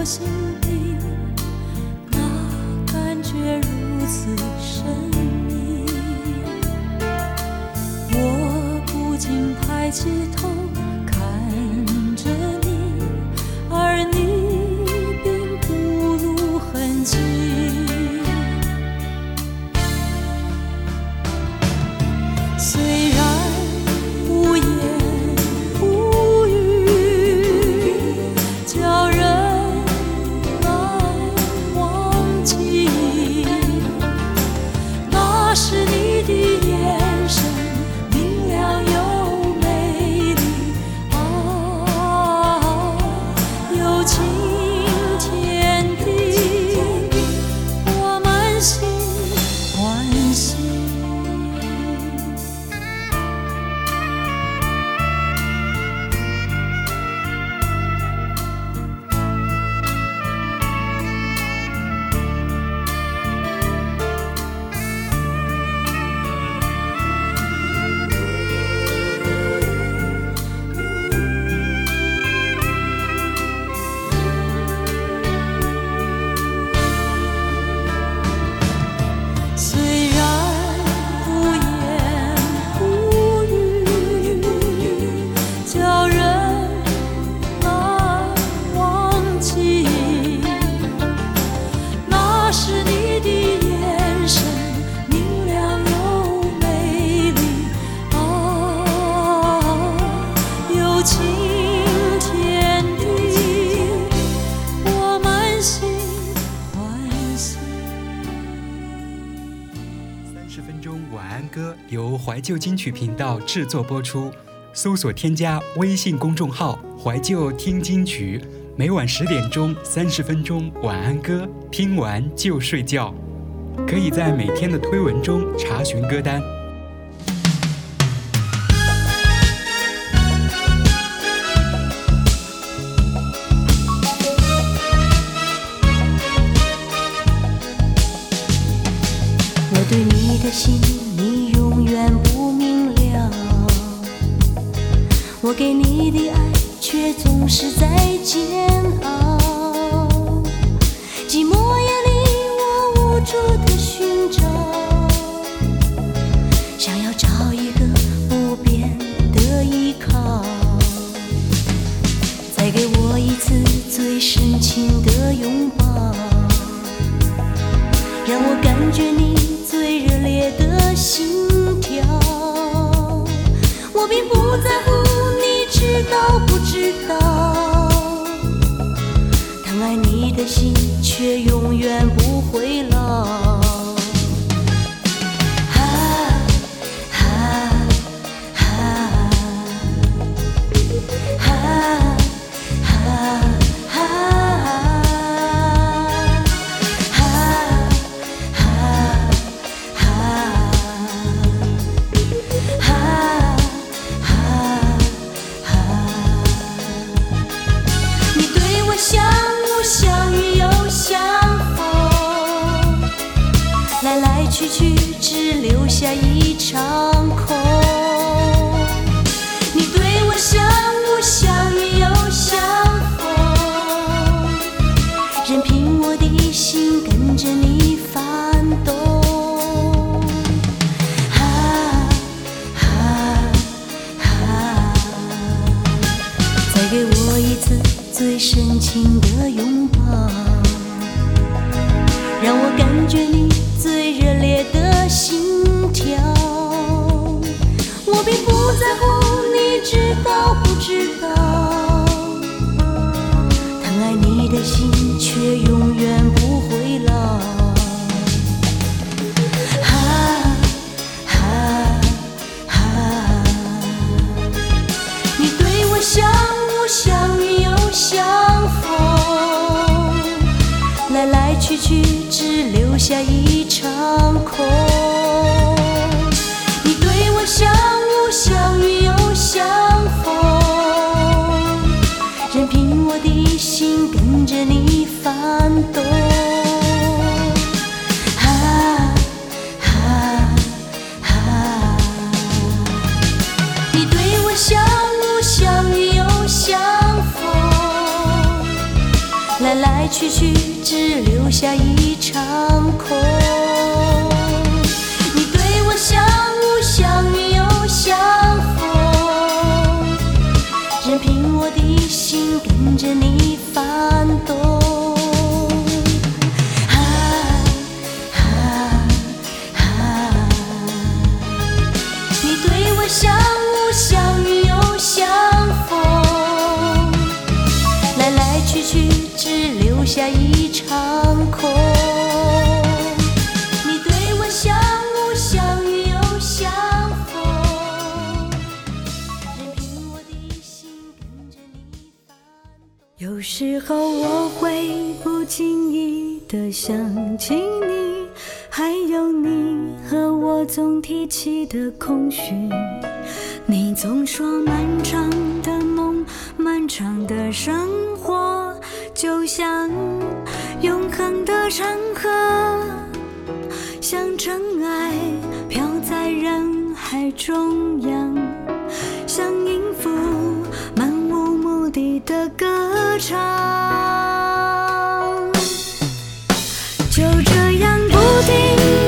我心底，那感觉如此神秘。我不禁抬起头歌由怀旧金曲频道制作播出，搜索添加微信公众号“怀旧听金曲”，每晚十点钟三十分钟晚安歌，听完就睡觉。可以在每天的推文中查询歌单。我对你的心，我给你的爱，却总是在煎熬。寂寞夜里，我无助的寻找，想要找一个不变的依靠。再给我一次最深情的拥抱。让我感觉你最热烈的心跳。我并不在乎知道不知道，疼爱你的心却永远不会老。去去只留下一场空你对我像雾像雨又像风任凭我的心跟着你翻动啊啊啊再给我一次最深情的拥抱让我感觉你不在乎，你知道不知道？疼爱你的心却永远不会老。啊啊啊！你对我像雾像雨又像风，来来去去只留下一场空。去去只留下一场空。你对我像雾像雨又像风。任凭我的心跟着你翻动轻易的想起你还有你和我总提起的空虚。你总说漫长的梦漫长的生活就像永恒的长河像尘埃飘在人海中央像音符漫无目的的歌唱。building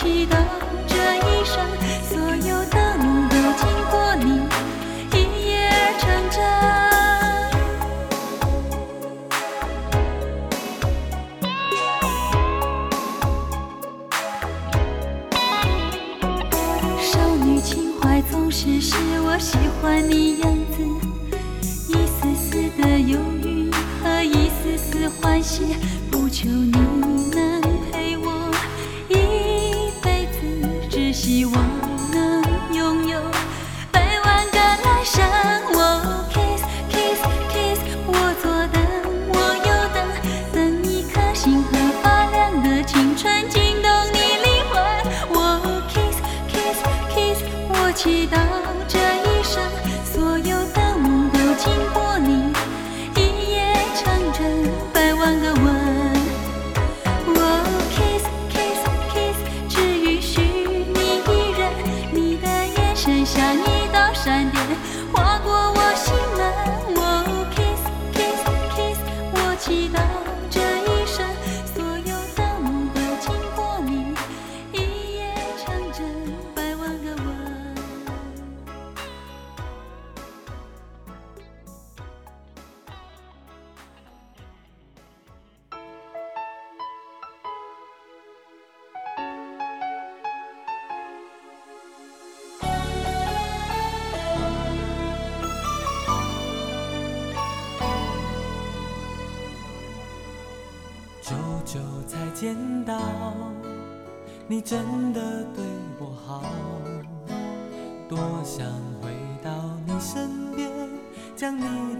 祈祷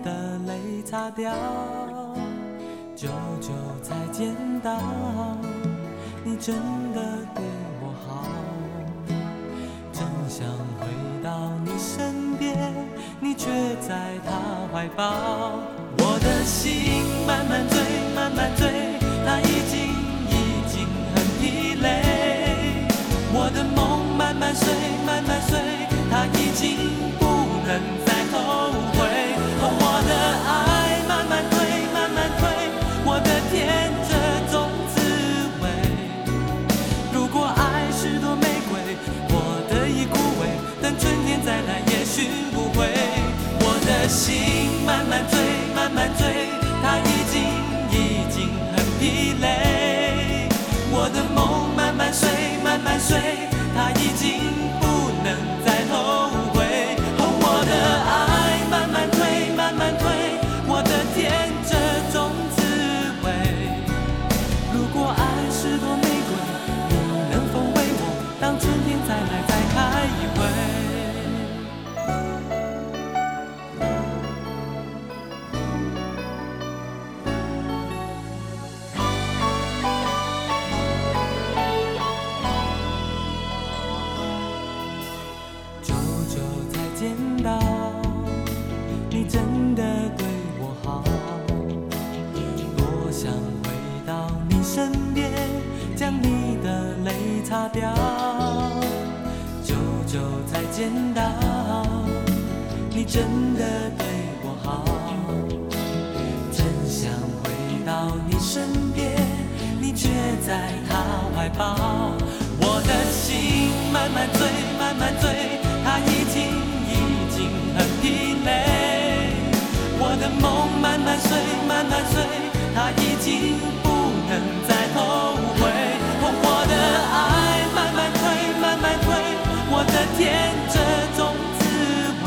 的泪擦掉久久才见到你真的对我好真想回到你身边你却在他怀抱我的心慢慢醉慢慢醉他已经已经很疲累。我的梦慢慢碎慢慢碎他已经不能心慢慢醉慢慢醉他已经已经很疲累。我的梦慢慢睡慢慢睡他已慢慢醉，慢慢醉，他已经已经很疲累。我的梦慢慢睡，慢慢睡，他已经不能再后悔。我的爱慢慢退，慢慢退，我的天，这种滋味。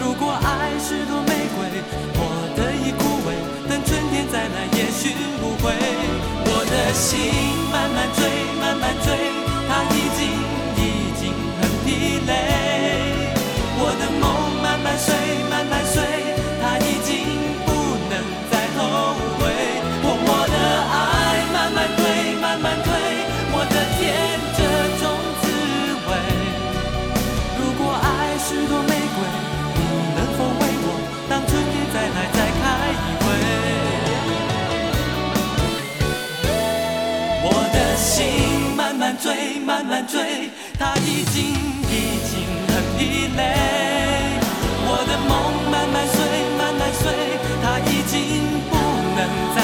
如果爱是朵玫瑰，我的已枯萎，等春天再来，也许无悔。我的心慢慢醉，慢慢醉，他已经已经很疲累。我的梦慢慢睡，慢慢，慢慢醉，他已经已经很疲累。我的梦慢慢碎，慢慢碎，他已经不能再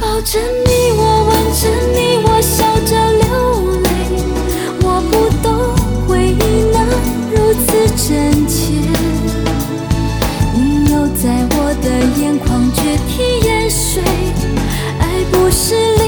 抱着你，我吻着你，我笑着流泪。我不懂回忆能如此真切，你又在我的眼眶决堤淹水，爱不是。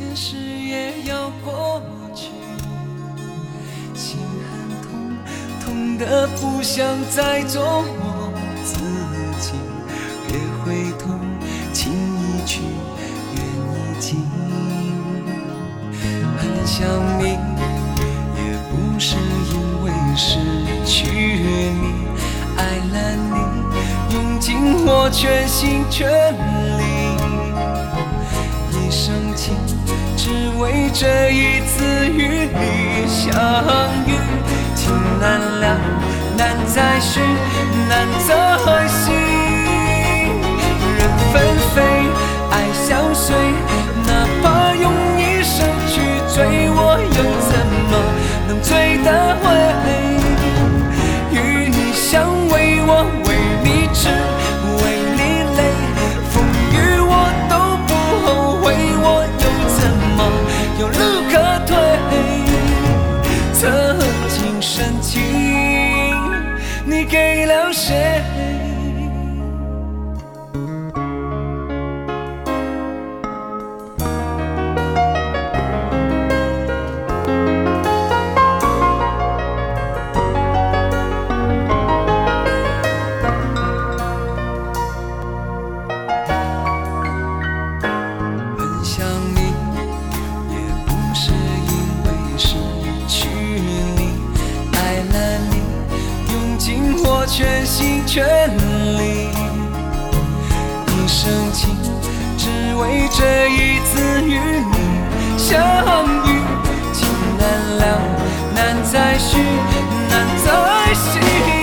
现实也要过去，心很痛，痛得不想再做我自己。别回头，情已去，缘已尽。很想你，也不是因为失去你，爱了你，用尽我全心全。为这一次与你相遇，情难了，难再续，难再续。人纷飞，爱相随，哪怕用一生去追，我又怎么能追得回？再续，难再续。